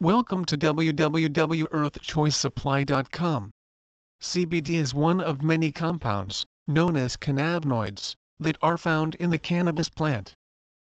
Welcome to www.earthchoicesupply.com. CBD is one of many compounds, known as cannabinoids, that are found in the cannabis plant.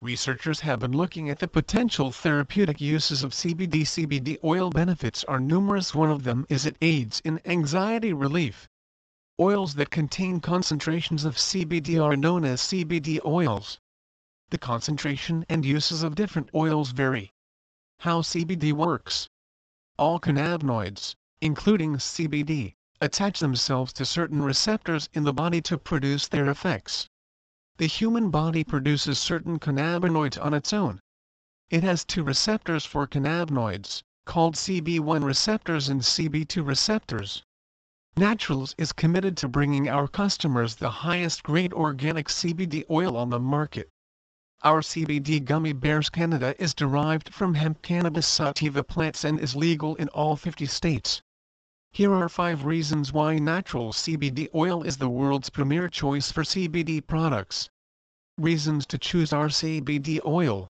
Researchers have been looking at the potential therapeutic uses of CBD. CBD oil benefits are numerous. One of them is it aids in anxiety relief. Oils that contain concentrations of CBD are known as CBD oils. The concentration and uses of different oils vary. How CBD works. All cannabinoids, including CBD, attach themselves to certain receptors in the body to produce their effects. The human body produces certain cannabinoids on its own. It has two receptors for cannabinoids, called CB1 receptors and CB2 receptors. Naturals is committed to bringing our customers the highest grade organic CBD oil on the market. Our CBD Gummy Bears Canada is derived from hemp cannabis sativa plants and is legal in all 50 states. Here are 5 reasons why natural CBD oil is the world's premier choice for CBD products. Reasons to choose our CBD oil.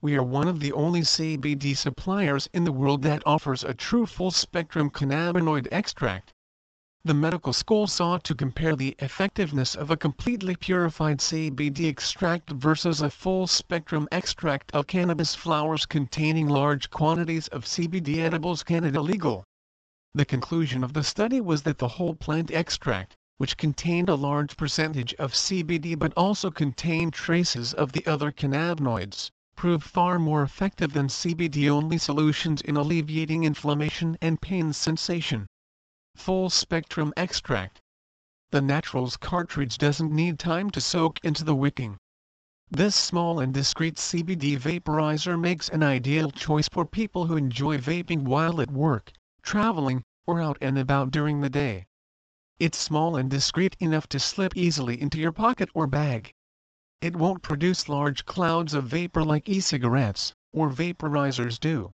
We are one of the only CBD suppliers in the world that offers a true full-spectrum cannabinoid extract. The medical school sought to compare the effectiveness of a completely purified CBD extract versus a full-spectrum extract of cannabis flowers containing large quantities of CBD edibles Canada legal. The conclusion of the study was that the whole plant extract, which contained a large percentage of CBD but also contained traces of the other cannabinoids, proved far more effective than CBD-only solutions in alleviating inflammation and pain sensation full spectrum extract. The Naturals cartridge doesn't need time to soak into the wicking. This small and discreet CBD vaporizer makes an ideal choice for people who enjoy vaping while at work, traveling, or out and about during the day. It's small and discreet enough to slip easily into your pocket or bag. It won't produce large clouds of vapor like e-cigarettes, or vaporizers do.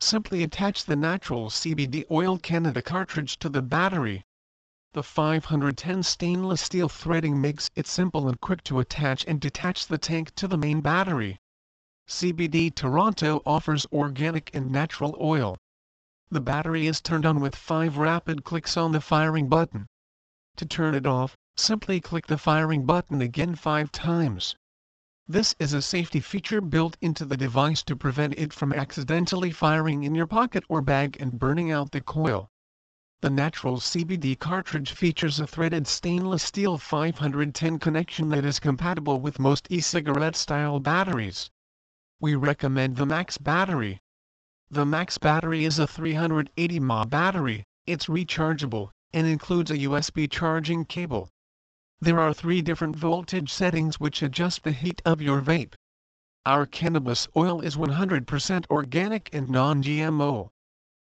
Simply attach the natural CBD Oil Canada cartridge to the battery. The 510 stainless steel threading makes it simple and quick to attach and detach the tank to the main battery. CBD Toronto offers organic and natural oil. The battery is turned on with 5 rapid clicks on the firing button. To turn it off, simply click the firing button again 5 times. This is a safety feature built into the device to prevent it from accidentally firing in your pocket or bag and burning out the coil. The natural CBD cartridge features a threaded stainless steel 510 connection that is compatible with most e-cigarette style batteries. We recommend the Max battery. The Max battery is a 380 mAh battery, it's rechargeable, and includes a USB charging cable. There are three different voltage settings which adjust the heat of your vape. Our cannabis oil is 100% organic and non-GMO.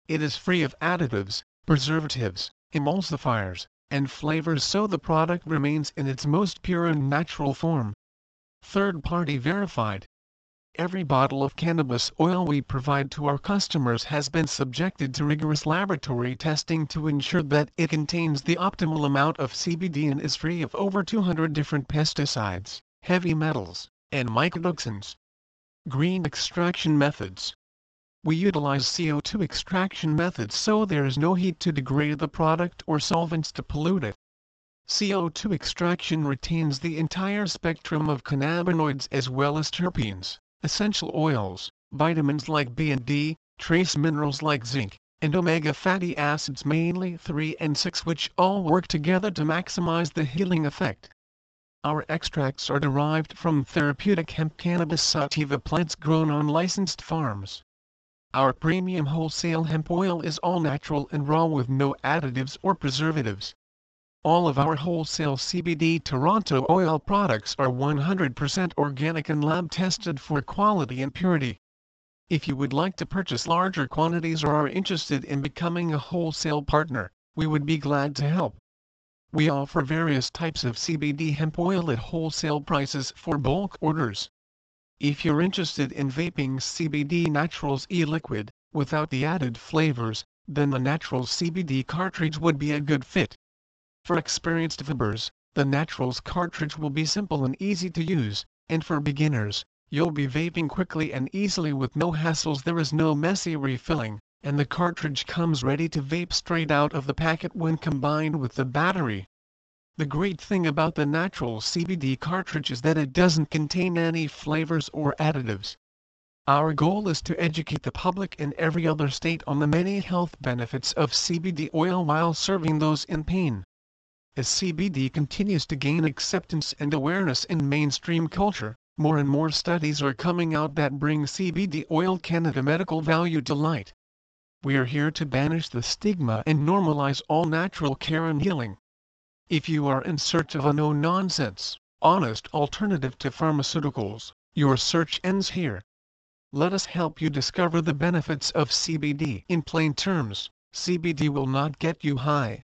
It is free of additives, preservatives, emulsifiers, and flavors so the product remains in its most pure and natural form. Third-party verified. Every bottle of cannabis oil we provide to our customers has been subjected to rigorous laboratory testing to ensure that it contains the optimal amount of CBD and is free of over 200 different pesticides, heavy metals, and mycotoxins. Green extraction methods. We utilize CO2 extraction methods so there is no heat to degrade the product or solvents to pollute it. CO2 extraction retains the entire spectrum of cannabinoids as well as terpenes essential oils, vitamins like B and D, trace minerals like zinc, and omega fatty acids mainly 3 and 6 which all work together to maximize the healing effect. Our extracts are derived from therapeutic hemp cannabis sativa plants grown on licensed farms. Our premium wholesale hemp oil is all natural and raw with no additives or preservatives. All of our wholesale CBD Toronto oil products are 100% organic and lab tested for quality and purity. If you would like to purchase larger quantities or are interested in becoming a wholesale partner, we would be glad to help. We offer various types of CBD hemp oil at wholesale prices for bulk orders. If you're interested in vaping CBD Naturals e-liquid, without the added flavors, then the Natural CBD cartridge would be a good fit. For experienced vapers, the Naturals cartridge will be simple and easy to use, and for beginners, You'll be vaping quickly and easily with no hassles there is no messy refilling, and the cartridge comes ready to vape straight out of the packet when combined with the battery. The great thing about the natural CBD cartridge is that it doesn't contain any flavors or additives. Our goal is to educate the public in every other state on the many health benefits of CBD oil while serving those in pain. As CBD continues to gain acceptance and awareness in mainstream culture, more and more studies are coming out that bring CBD oil Canada medical value to light. We are here to banish the stigma and normalize all natural care and healing. If you are in search of a no-nonsense, honest alternative to pharmaceuticals, your search ends here. Let us help you discover the benefits of CBD. In plain terms, CBD will not get you high.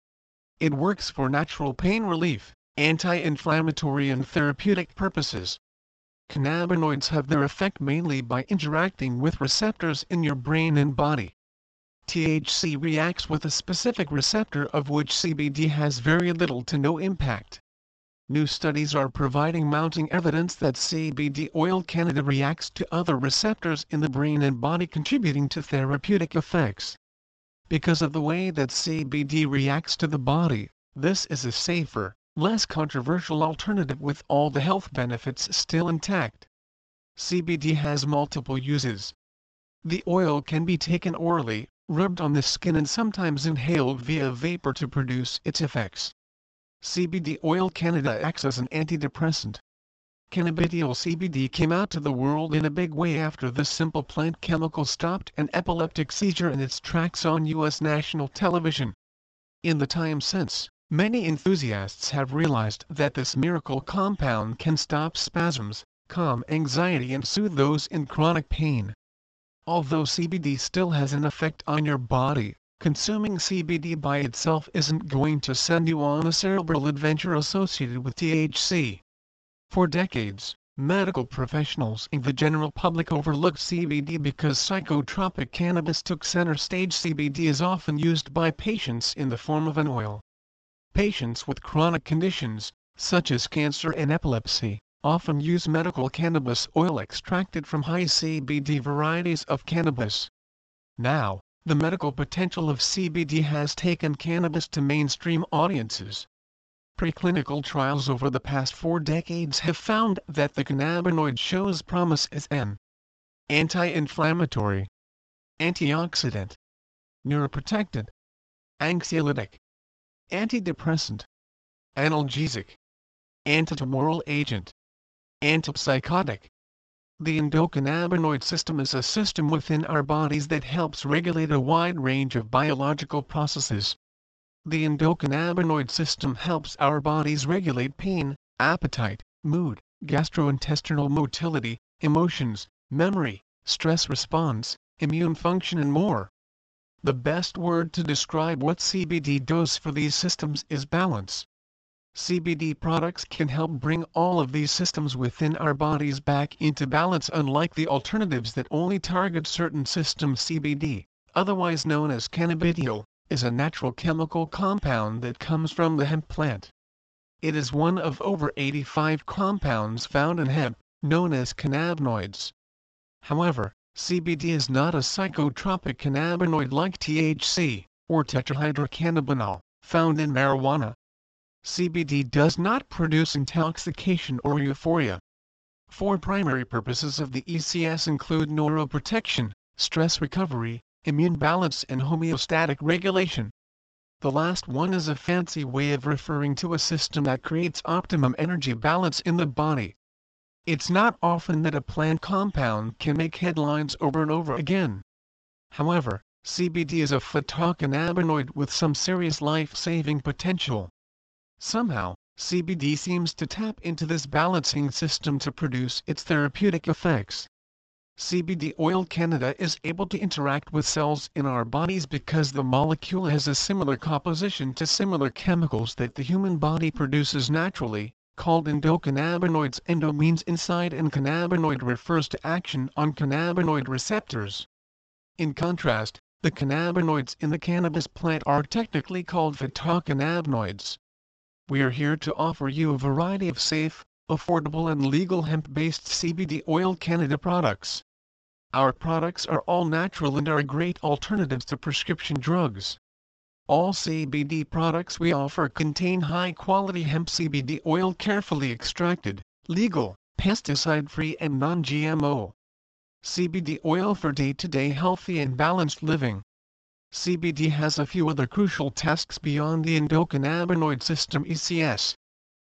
It works for natural pain relief, anti-inflammatory and therapeutic purposes. Cannabinoids have their effect mainly by interacting with receptors in your brain and body. THC reacts with a specific receptor of which CBD has very little to no impact. New studies are providing mounting evidence that CBD oil Canada reacts to other receptors in the brain and body contributing to therapeutic effects. Because of the way that CBD reacts to the body, this is a safer, less controversial alternative with all the health benefits still intact. CBD has multiple uses. The oil can be taken orally, rubbed on the skin and sometimes inhaled via vapor to produce its effects. CBD Oil Canada acts as an antidepressant, Cannabidiol CBD came out to the world in a big way after the simple plant chemical stopped an epileptic seizure in its tracks on U.S. national television. In the time since, many enthusiasts have realized that this miracle compound can stop spasms, calm anxiety and soothe those in chronic pain. Although CBD still has an effect on your body, consuming CBD by itself isn't going to send you on a cerebral adventure associated with THC. For decades, medical professionals and the general public overlooked CBD because psychotropic cannabis took center stage. CBD is often used by patients in the form of an oil. Patients with chronic conditions, such as cancer and epilepsy, often use medical cannabis oil extracted from high CBD varieties of cannabis. Now, the medical potential of CBD has taken cannabis to mainstream audiences. Preclinical trials over the past four decades have found that the cannabinoid shows promise as an anti-inflammatory, antioxidant, neuroprotectant, anxiolytic, antidepressant, analgesic, antitumoral agent, antipsychotic. The endocannabinoid system is a system within our bodies that helps regulate a wide range of biological processes. The endocannabinoid system helps our bodies regulate pain, appetite, mood, gastrointestinal motility, emotions, memory, stress response, immune function and more. The best word to describe what CBD does for these systems is balance. CBD products can help bring all of these systems within our bodies back into balance unlike the alternatives that only target certain systems CBD, otherwise known as cannabidiol, is a natural chemical compound that comes from the hemp plant. It is one of over 85 compounds found in hemp, known as cannabinoids. However, CBD is not a psychotropic cannabinoid like THC, or tetrahydrocannabinol, found in marijuana. CBD does not produce intoxication or euphoria. Four primary purposes of the ECS include neuroprotection, stress recovery, immune balance and homeostatic regulation. The last one is a fancy way of referring to a system that creates optimum energy balance in the body. It's not often that a plant compound can make headlines over and over again. However, CBD is a phytocannabinoid with some serious life-saving potential. Somehow, CBD seems to tap into this balancing system to produce its therapeutic effects. CBD Oil Canada is able to interact with cells in our bodies because the molecule has a similar composition to similar chemicals that the human body produces naturally, called endocannabinoids. Endo means inside and cannabinoid refers to action on cannabinoid receptors. In contrast, the cannabinoids in the cannabis plant are technically called phytocannabinoids. We are here to offer you a variety of safe, affordable and legal hemp-based CBD oil Canada products. Our products are all natural and are great alternatives to prescription drugs. All CBD products we offer contain high-quality hemp CBD oil carefully extracted, legal, pesticide-free and non-GMO. CBD oil for day-to-day -day healthy and balanced living. CBD has a few other crucial tasks beyond the endocannabinoid system ECS.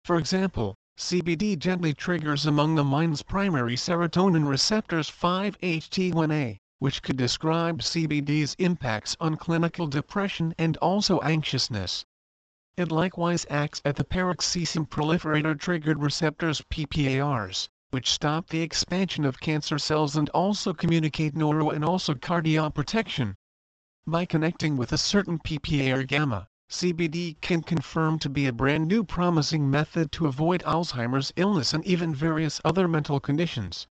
For example, CBD gently triggers among the mind's primary serotonin receptors 5-HT1A, which could describe CBD's impacts on clinical depression and also anxiousness. It likewise acts at the peroxisome proliferator triggered receptors PPARs, which stop the expansion of cancer cells and also communicate neuro and also cardioprotection. By connecting with a certain PPAR gamma, CBD can confirm to be a brand new promising method to avoid Alzheimer's illness and even various other mental conditions.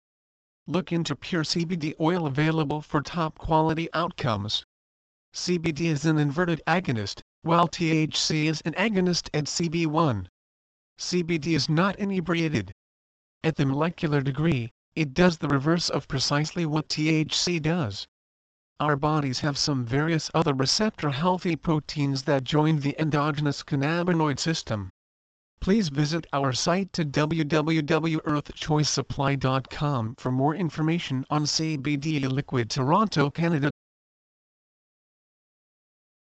Look into pure CBD oil available for top quality outcomes. CBD is an inverted agonist, while THC is an agonist at CB1. CBD is not inebriated. At the molecular degree, it does the reverse of precisely what THC does. Our bodies have some various other receptor-healthy proteins that join the endogenous cannabinoid system. Please visit our site to www.earthchoicesupply.com for more information on CBD Liquid Toronto, Canada.